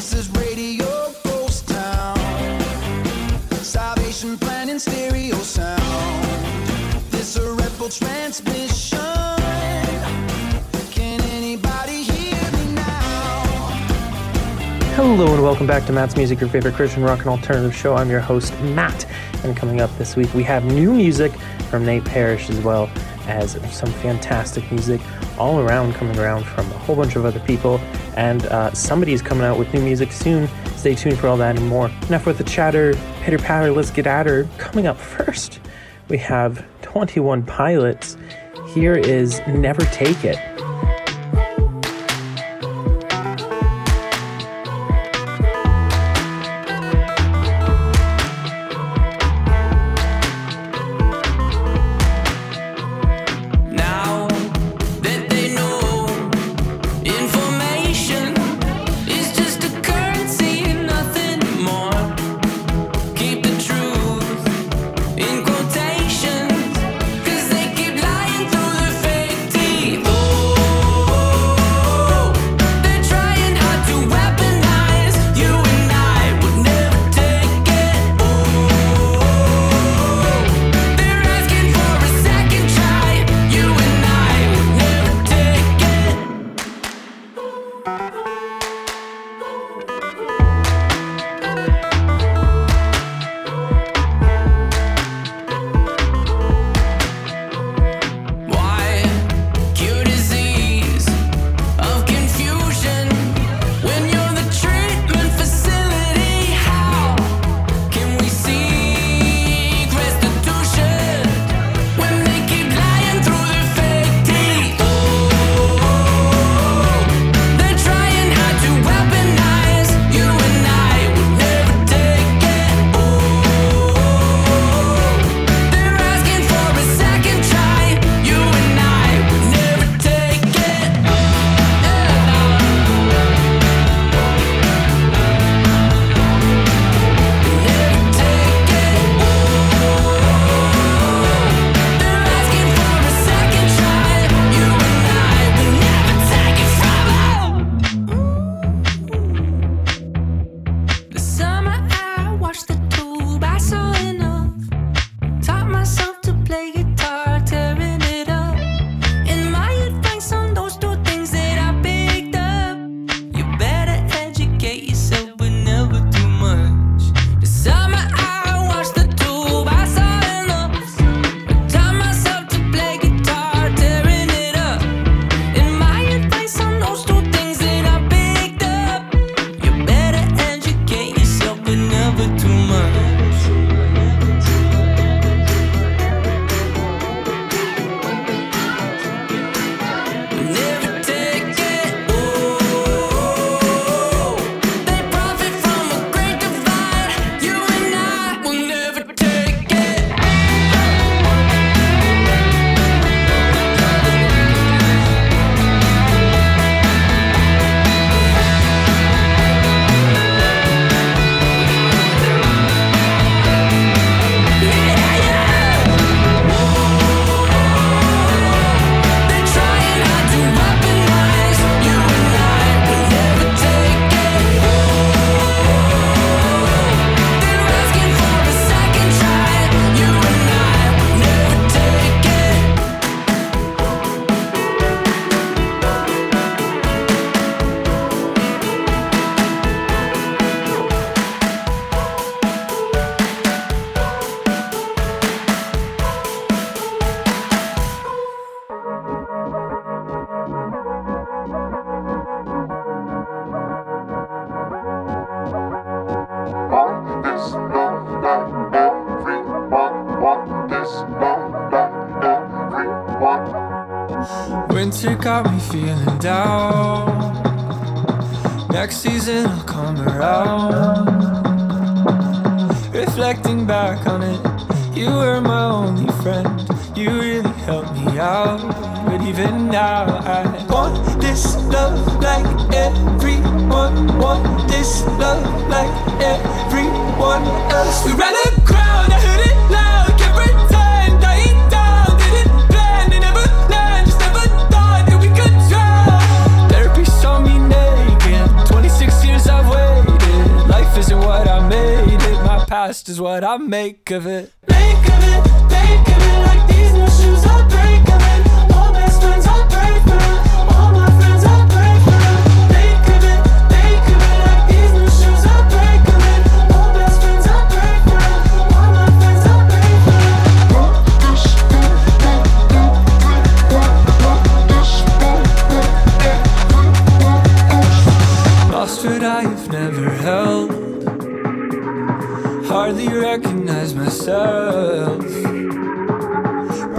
This is Radio Salvation Plan in stereo sound. This a transmission. Hello and welcome back to Matt's Music, your favorite Christian rock and alternative show. I'm your host, Matt. And coming up this week, we have new music from Nate Parrish as well as some fantastic music all around coming around from a whole bunch of other people, and uh, somebody's coming out with new music soon. Stay tuned for all that and more. Enough with the chatter, pitter patter, let's get at her. Coming up first, we have 21 Pilots. Here is Never Take It.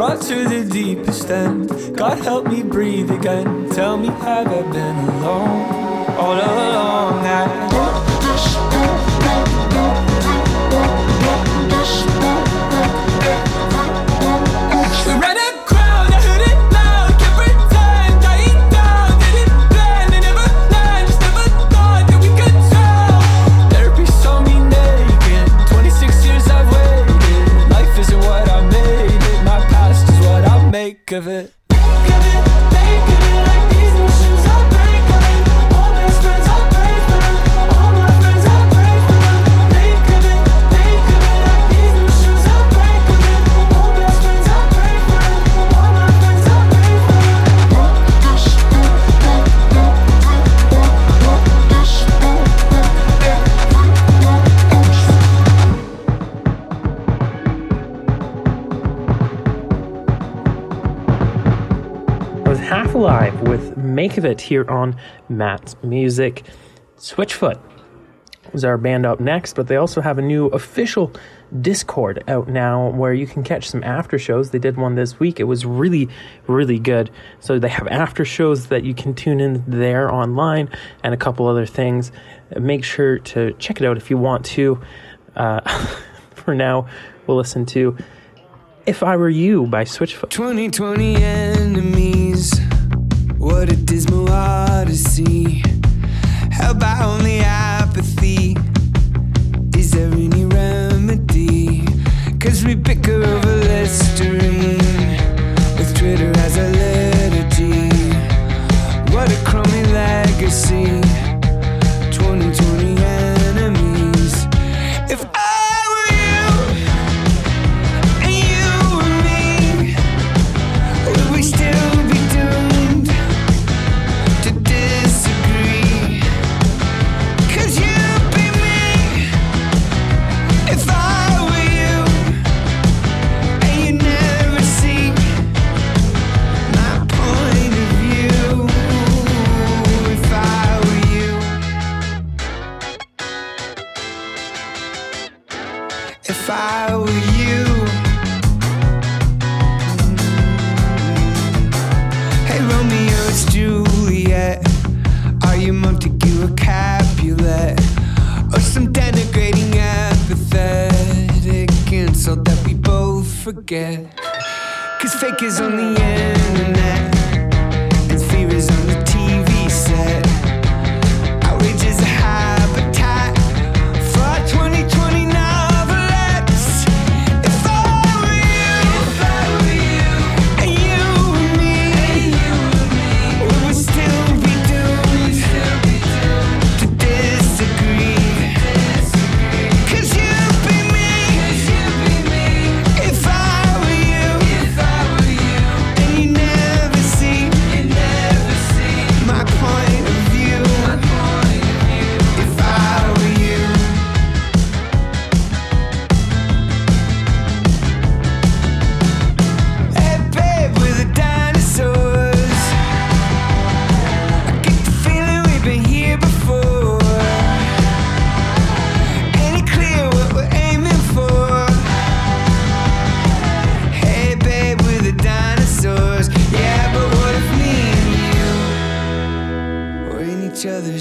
brought to the deepest end. God help me breathe again. Tell me, have I been alone all along? I of it. make of it here on Matt's Music. Switchfoot is our band up next, but they also have a new official Discord out now where you can catch some after shows. They did one this week. It was really, really good. So they have after shows that you can tune in there online and a couple other things. Make sure to check it out if you want to. Uh, for now, we'll listen to If I Were You by Switchfoot. 2020. What a dismal odyssey. How about me?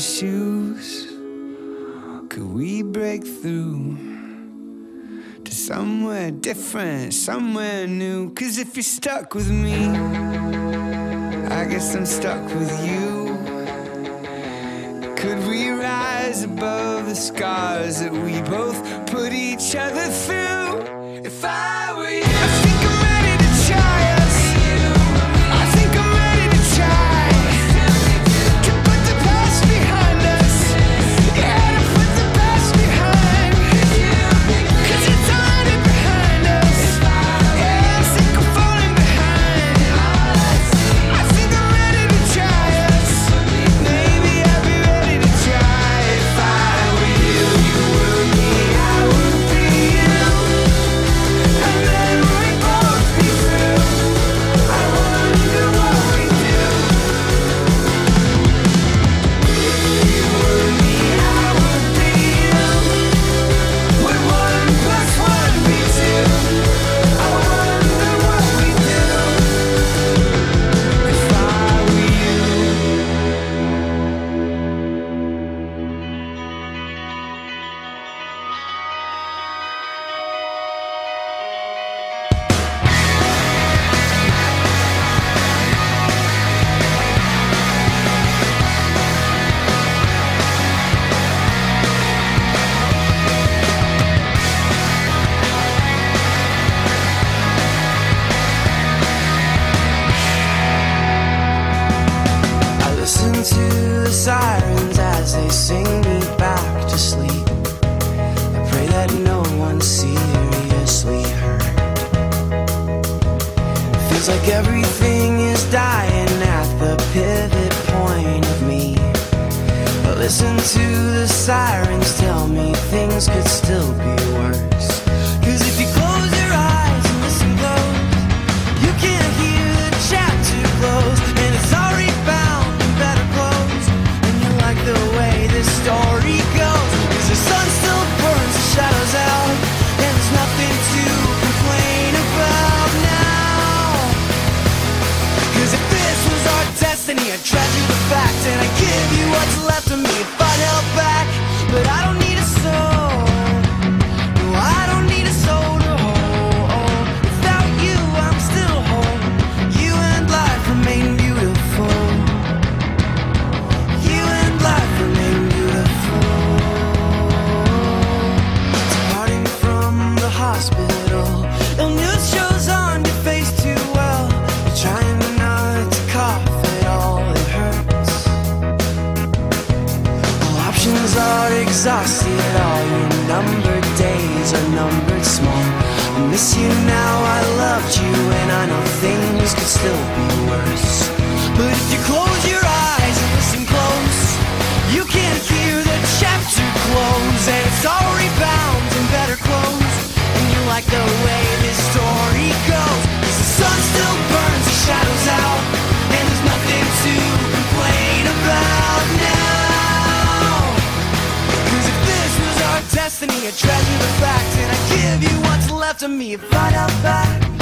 shoes? Could we break through to somewhere different, somewhere new? Cause if you're stuck with me, I guess I'm stuck with you. Could we rise above the scars that we both put each other through? If I were you. as they sing me back to sleep. I pray that no one's seriously hurt. Feels like everything is dying at the pivot point of me. But listen to the sirens tell me things could still be worse. miss you now. I loved you, and I know things could still be worse. But if you close your eyes and listen close, you can hear the chapter close, and it's already bound in better clothes. And you like the way this story goes. The sun still burns, the shadows out, and there's nothing to destiny, a treasure the fact. And I give you what's left of me if I don't back.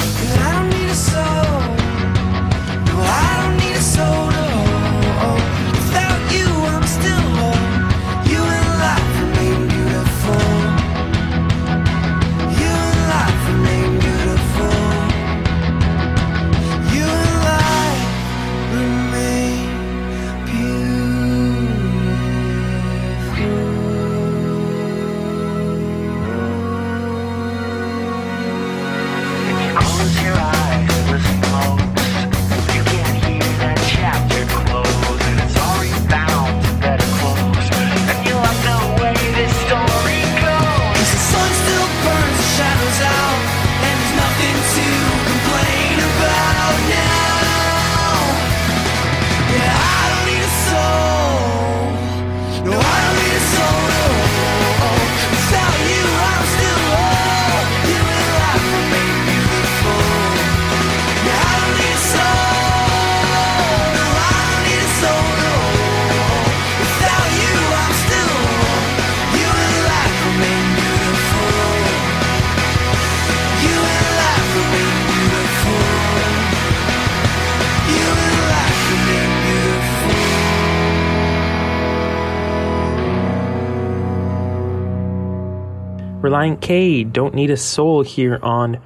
Blind K, Don't Need a Soul here on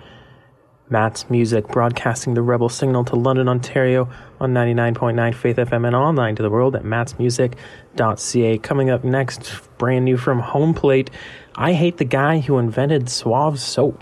Matt's Music, broadcasting the Rebel Signal to London, Ontario on 99.9 Faith FM and online to the world at mattsmusic.ca. Coming up next, brand new from Home Plate, I Hate the Guy Who Invented Suave Soap.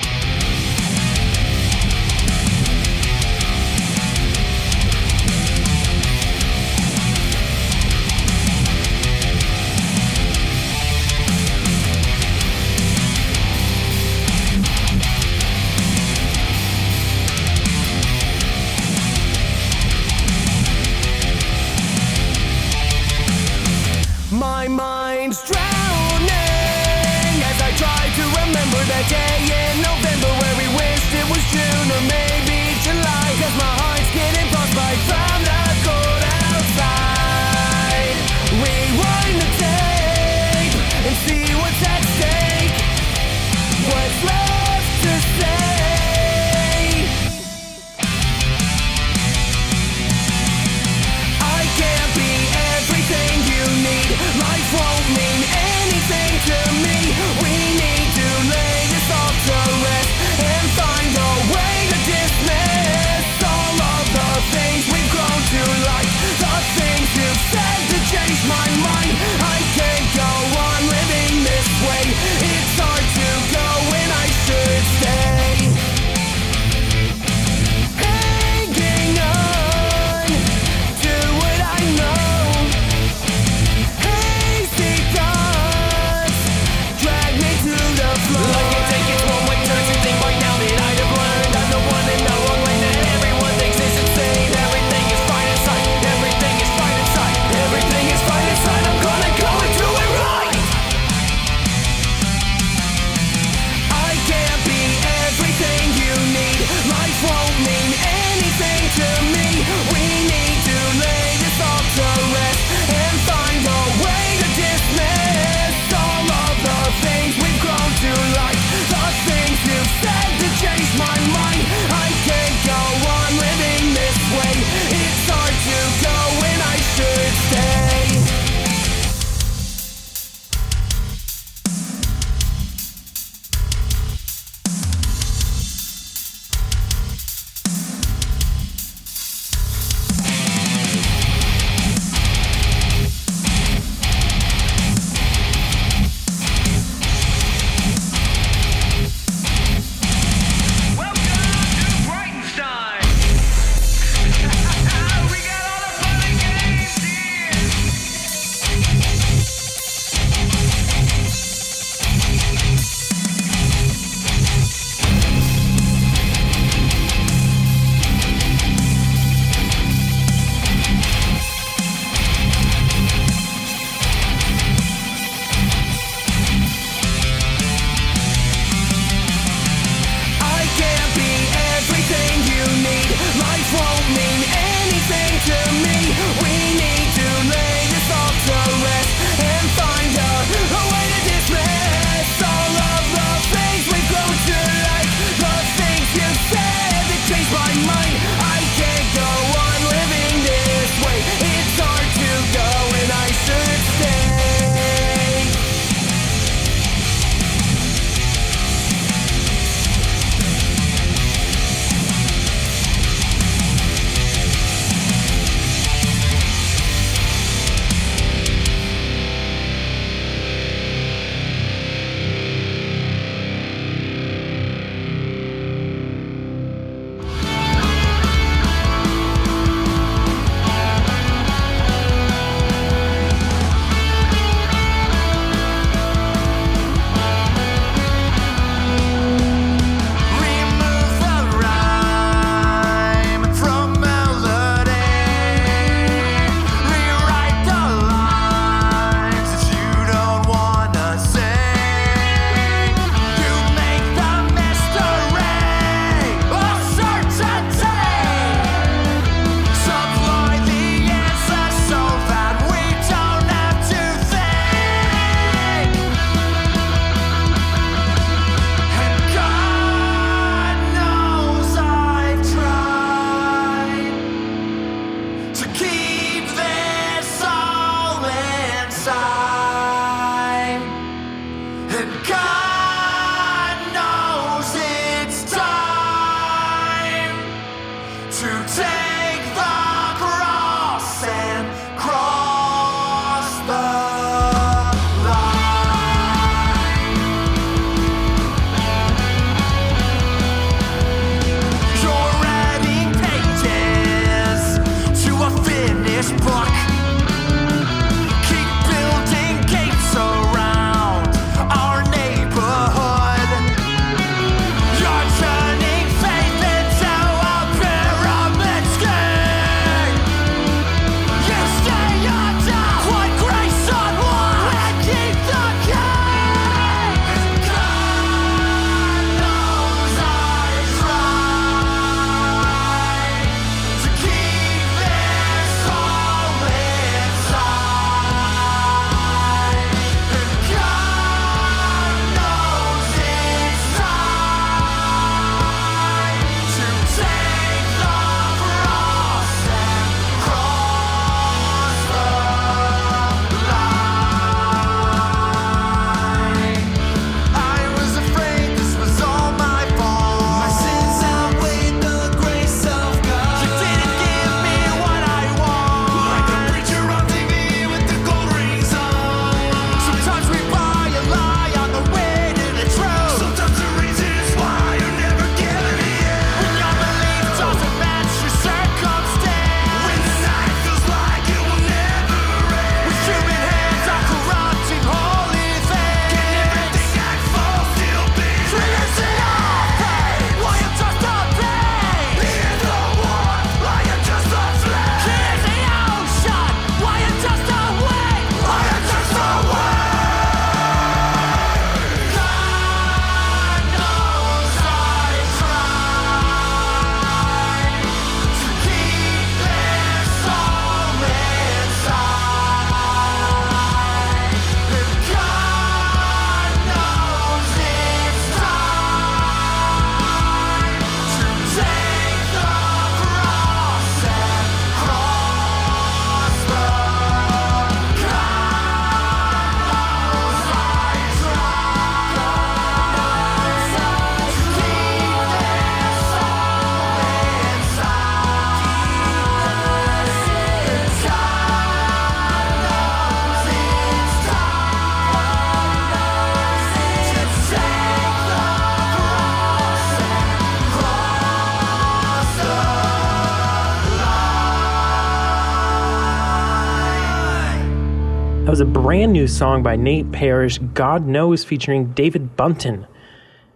brand new song by Nate Parrish, God Knows, featuring David Bunton.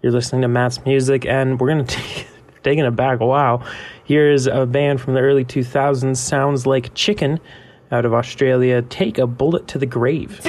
You're listening to Matt's music, and we're going to take taking it back. Wow. Here's a band from the early 2000s, Sounds Like Chicken, out of Australia. Take a bullet to the grave.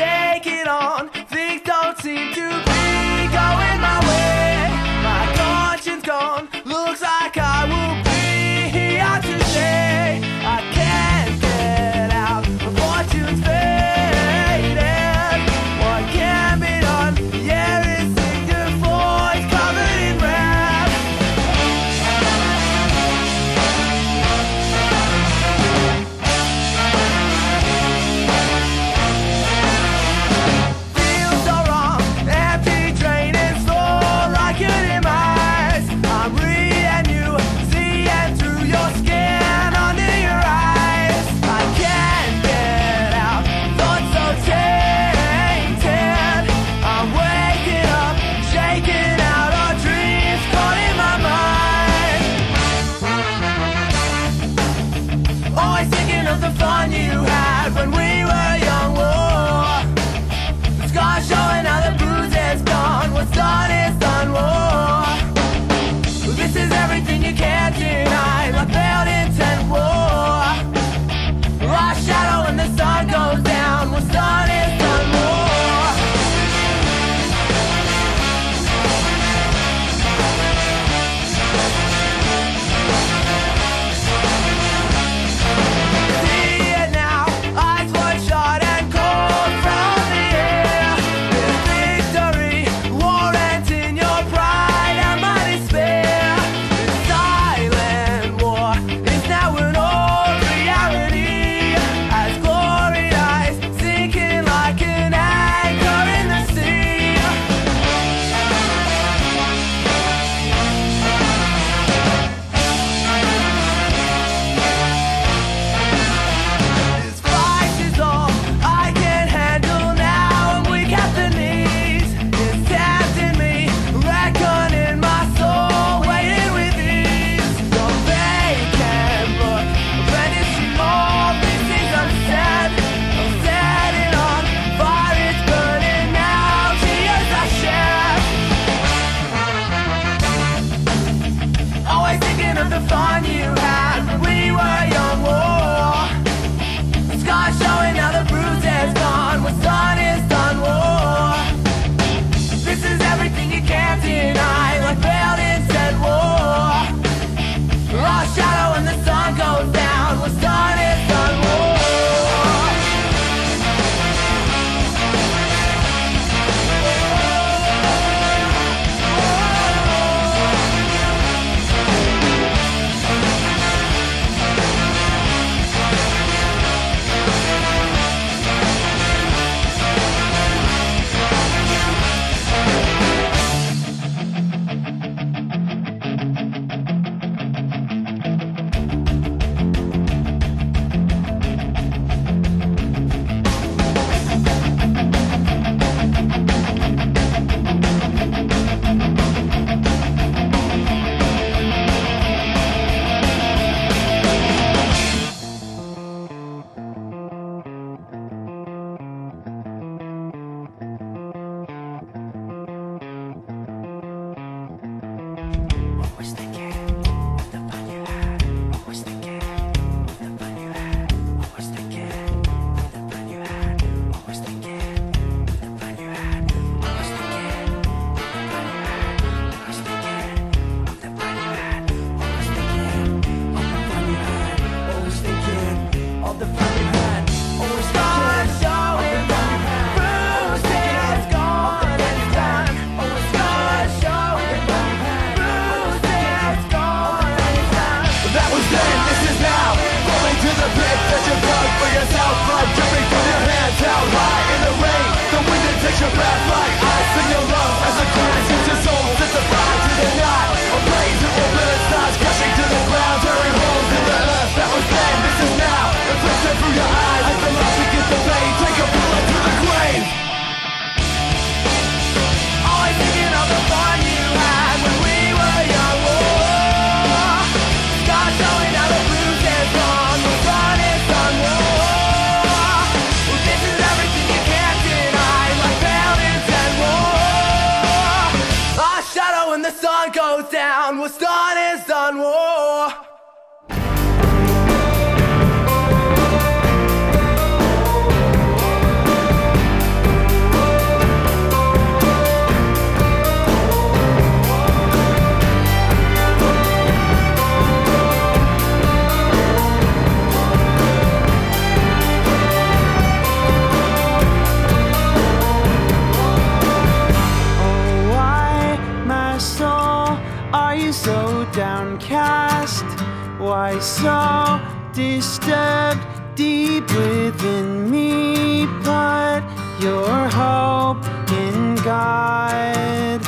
Why so disturbed deep within me? Put your hope in God,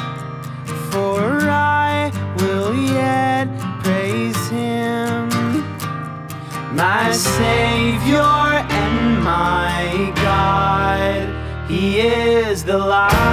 for I will yet praise Him, my Savior and my God. He is the light.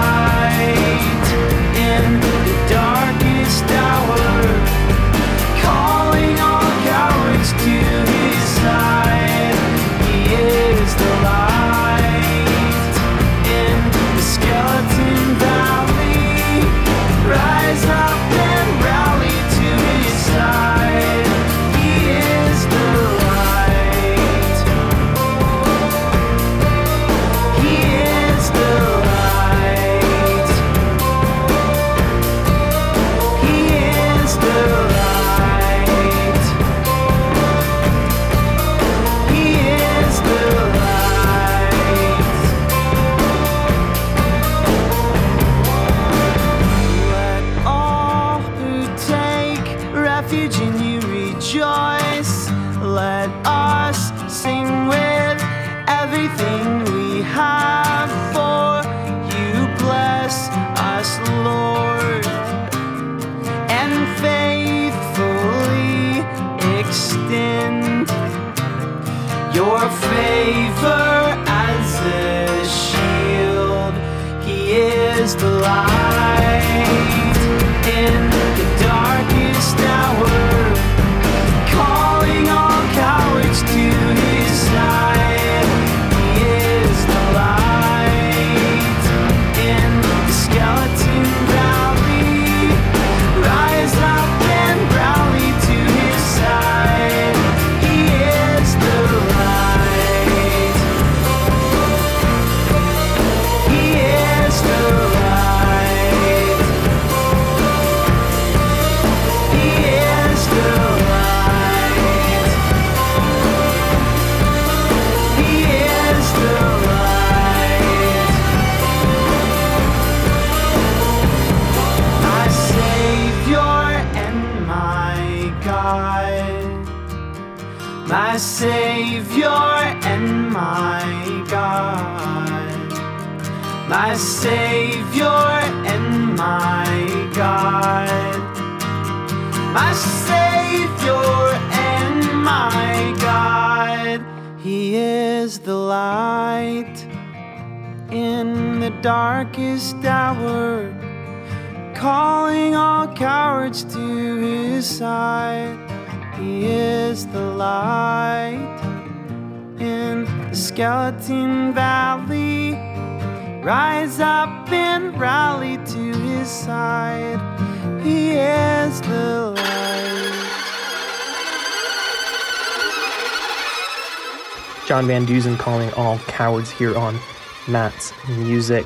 John Van Dusen calling all cowards here on Matt's Music.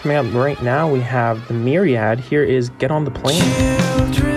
Coming up right now, we have the Myriad. Here is Get on the Plane. Children.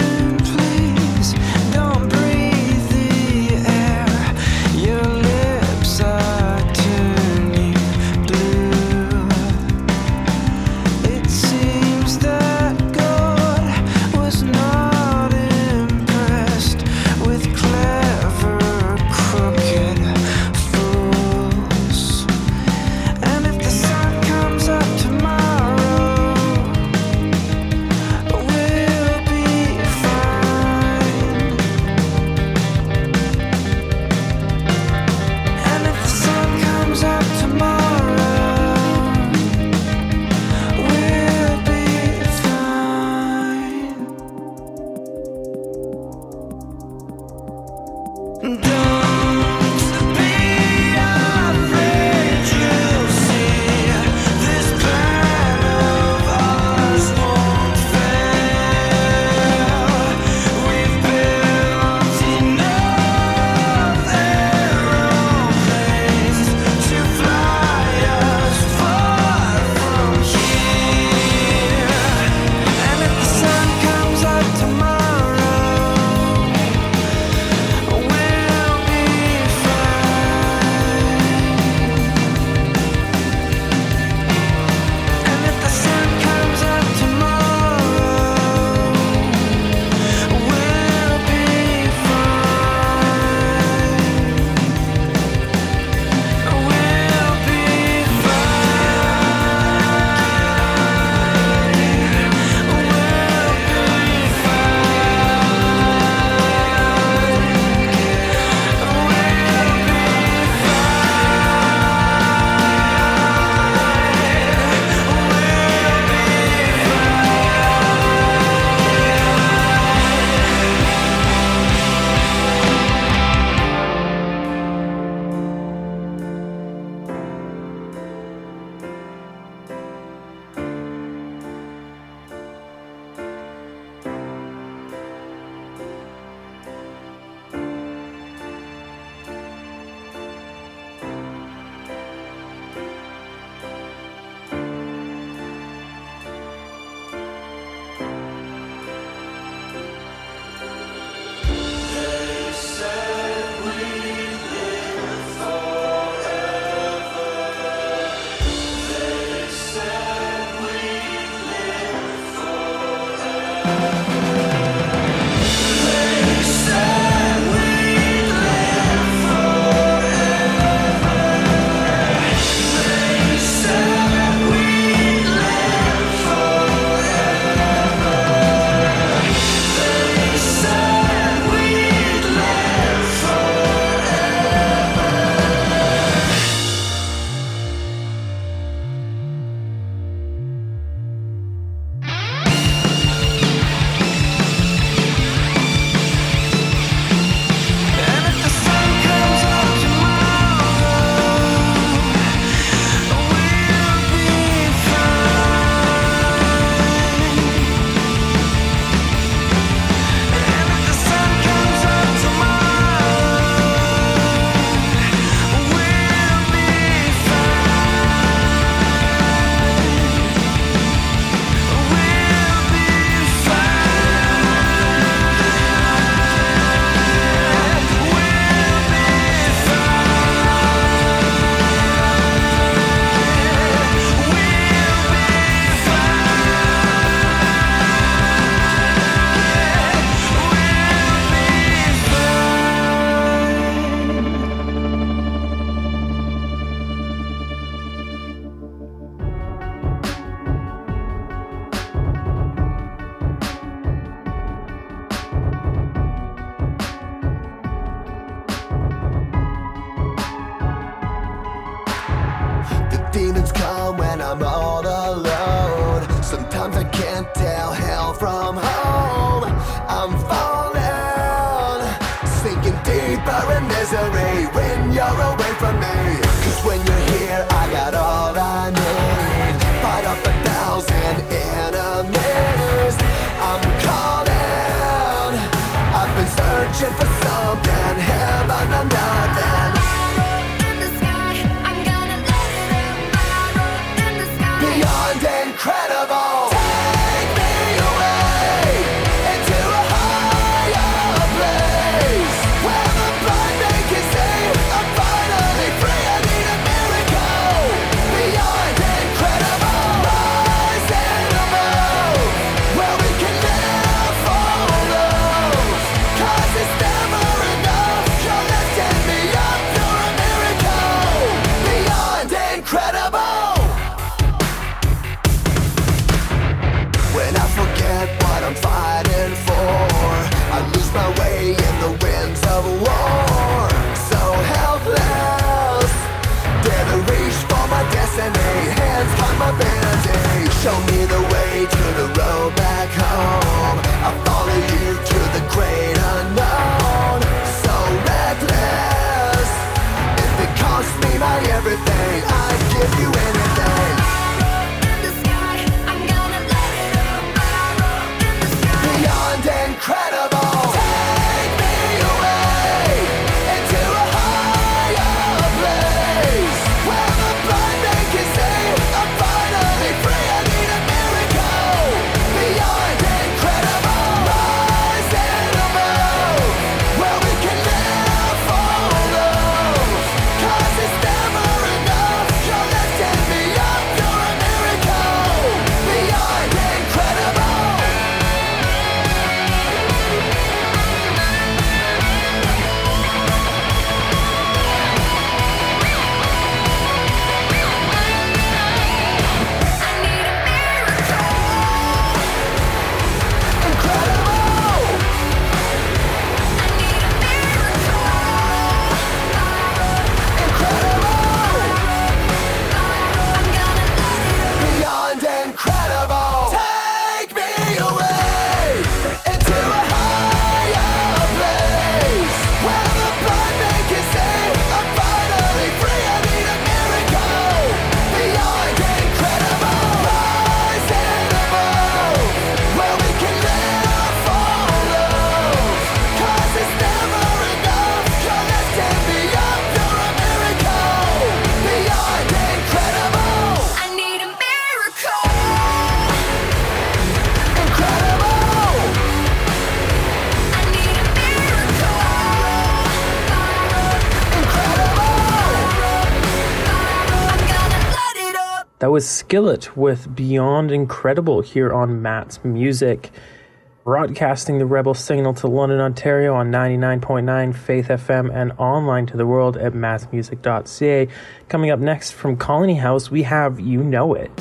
Skillet with Beyond Incredible here on Matt's Music, broadcasting the Rebel Signal to London, Ontario on 99.9 Faith FM and online to the world at mattsmusic.ca. Coming up next from Colony House, we have You Know It.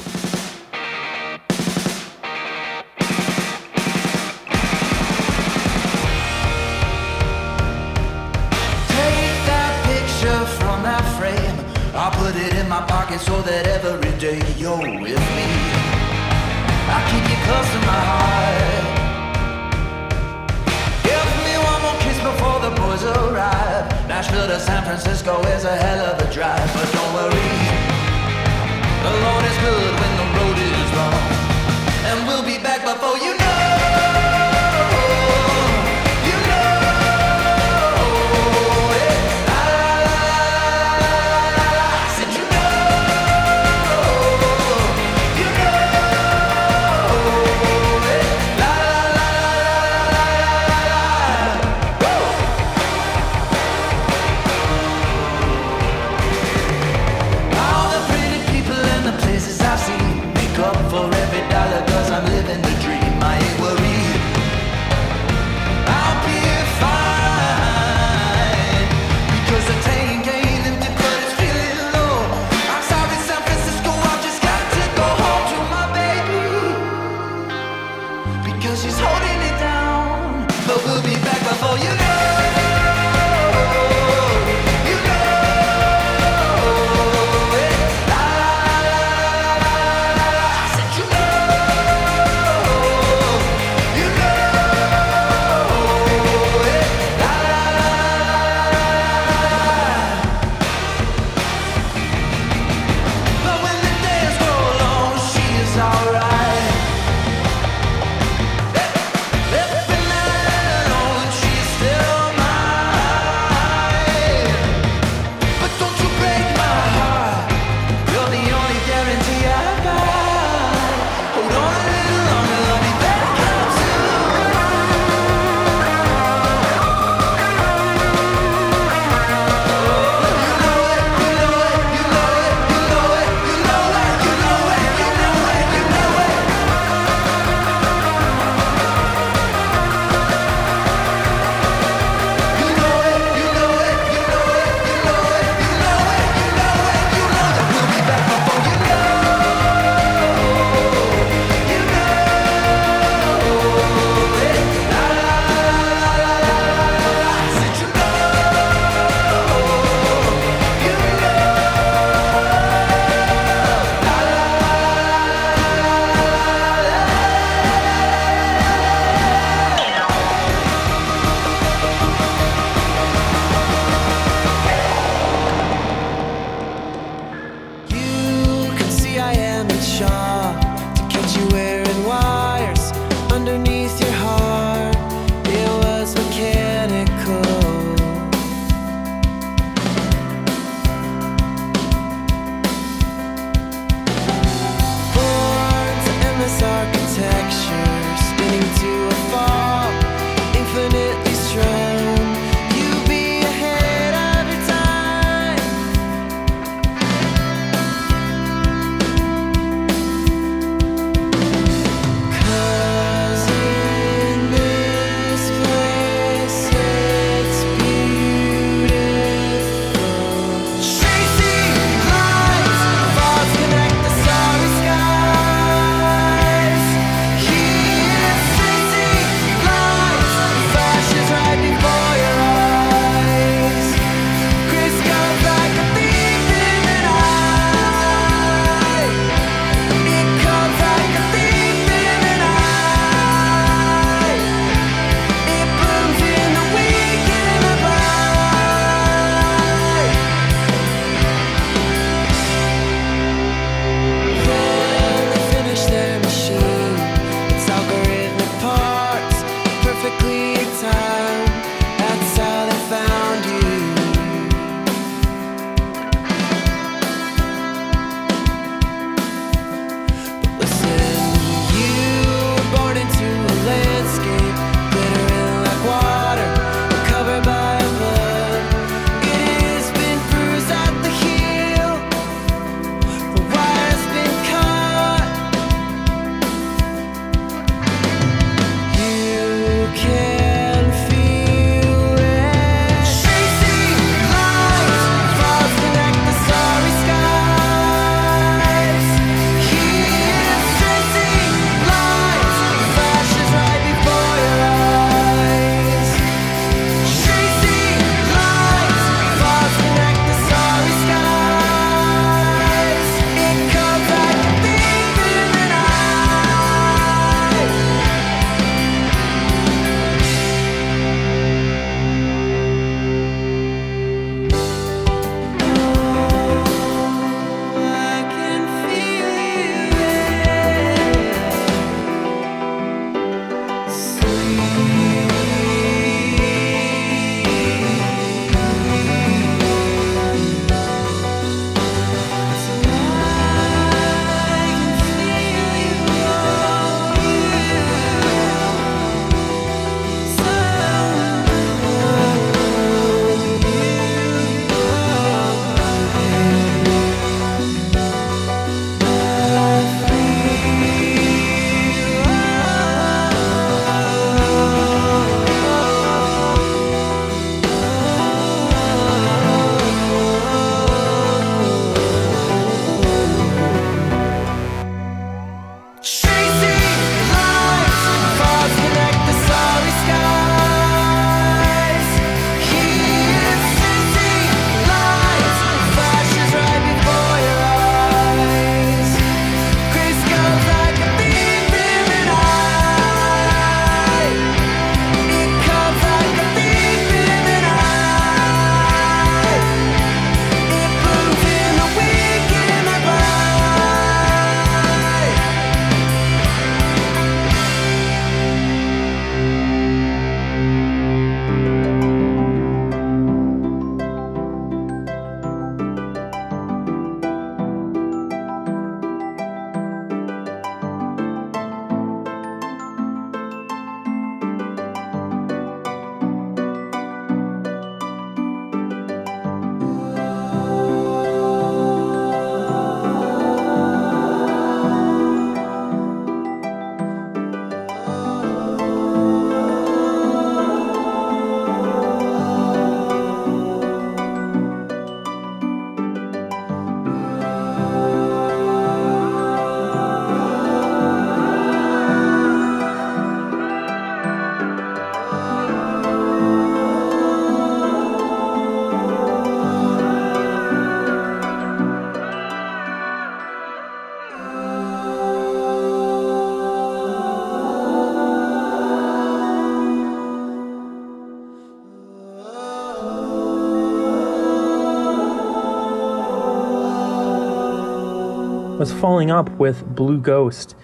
Was Falling Up with Blue Ghost.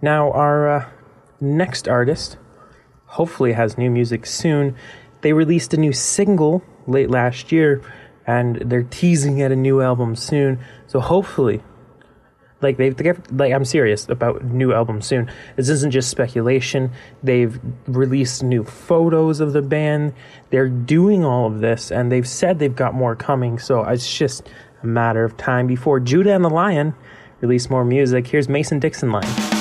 Now, our uh, next artist hopefully has new music soon. They released a new single late last year and they're teasing at a new album soon. So hopefully, like they've like I'm serious about new album soon. This isn't just speculation. They've released new photos of the band. They're doing all of this and they've said they've got more coming. So it's just a matter of time before Judah and the Lion release more music. Here's Mason Dixon line.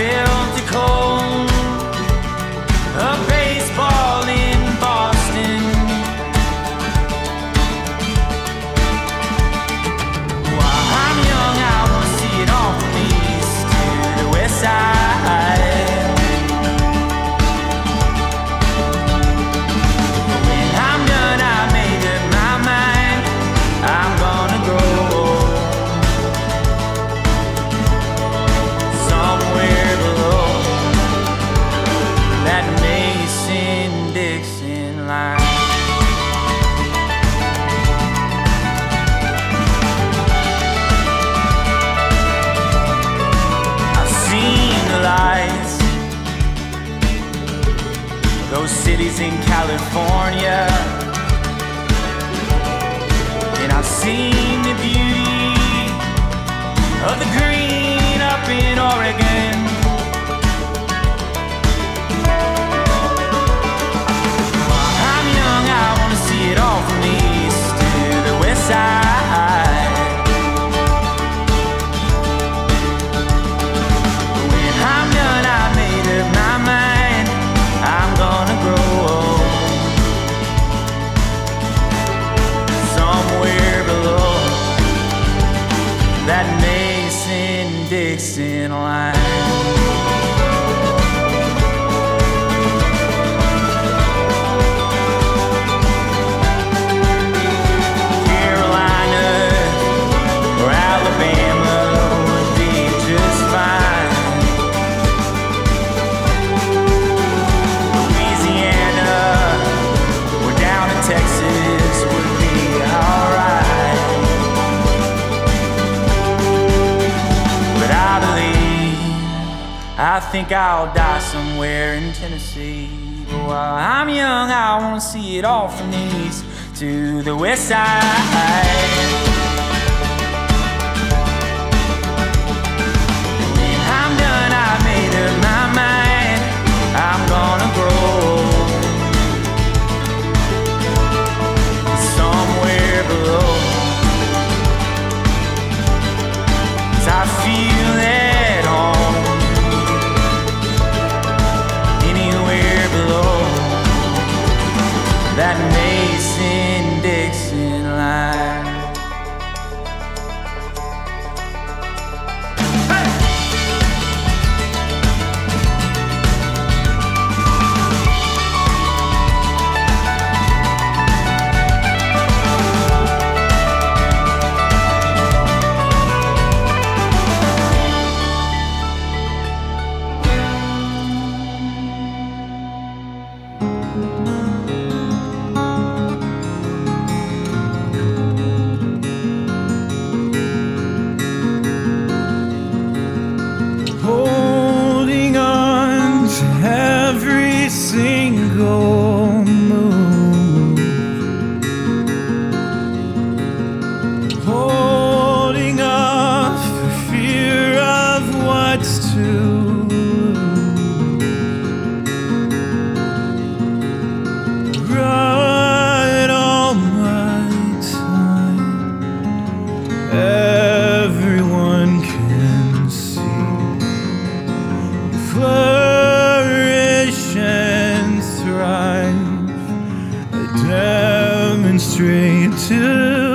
And think I'll die somewhere in Tennessee. But while I'm young, I want to see it all from the east to the west side. Straight to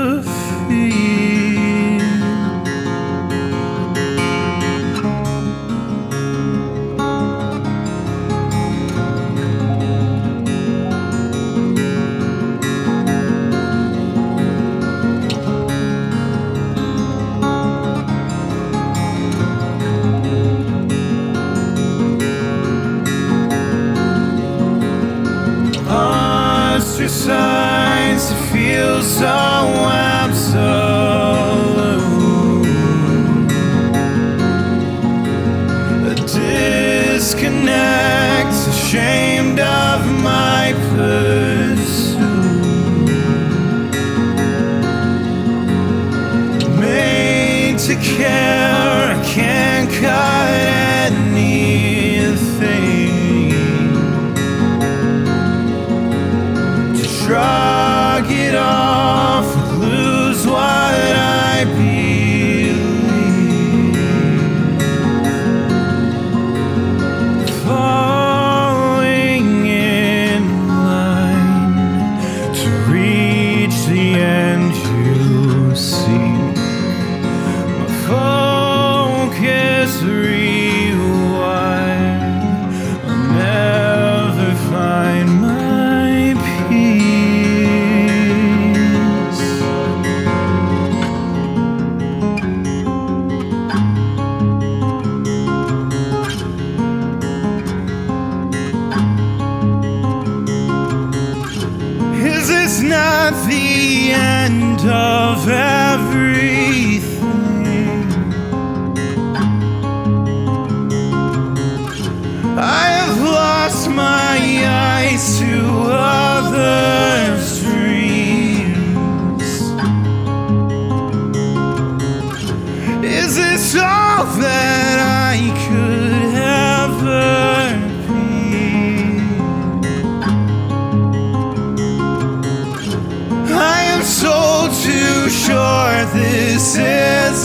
the end of everything?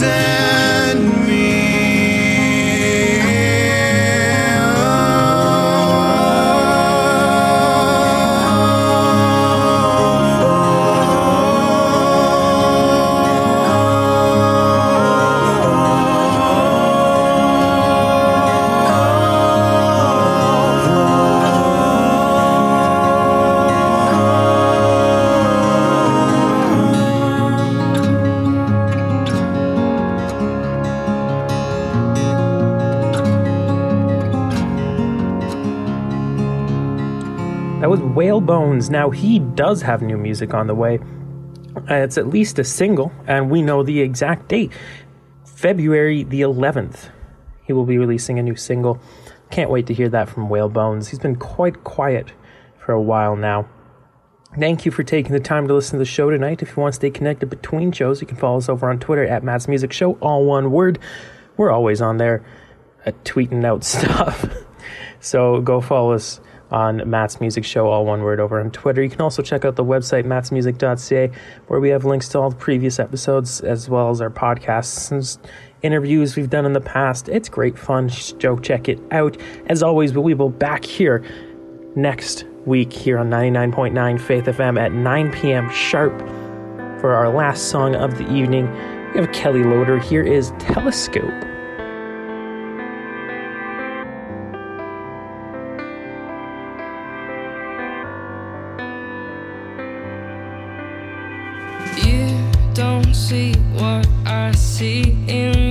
Isn't Now, he does have new music on the way. It's at least a single, and we know the exact date February the 11th. He will be releasing a new single. Can't wait to hear that from Whalebones. He's been quite quiet for a while now. Thank you for taking the time to listen to the show tonight. If you want to stay connected between shows, you can follow us over on Twitter at Matt's Music Show, all one word. We're always on there uh, tweeting out stuff. so go follow us on Matt's Music Show, all one word, over on Twitter. You can also check out the website, mattsmusic.ca, where we have links to all the previous episodes as well as our podcasts and interviews we've done in the past. It's great fun. Go check it out. As always, we will be back here next week here on 99.9 Faith FM at 9 p.m. sharp for our last song of the evening. We have Kelly Loader. Here is Telescope. See in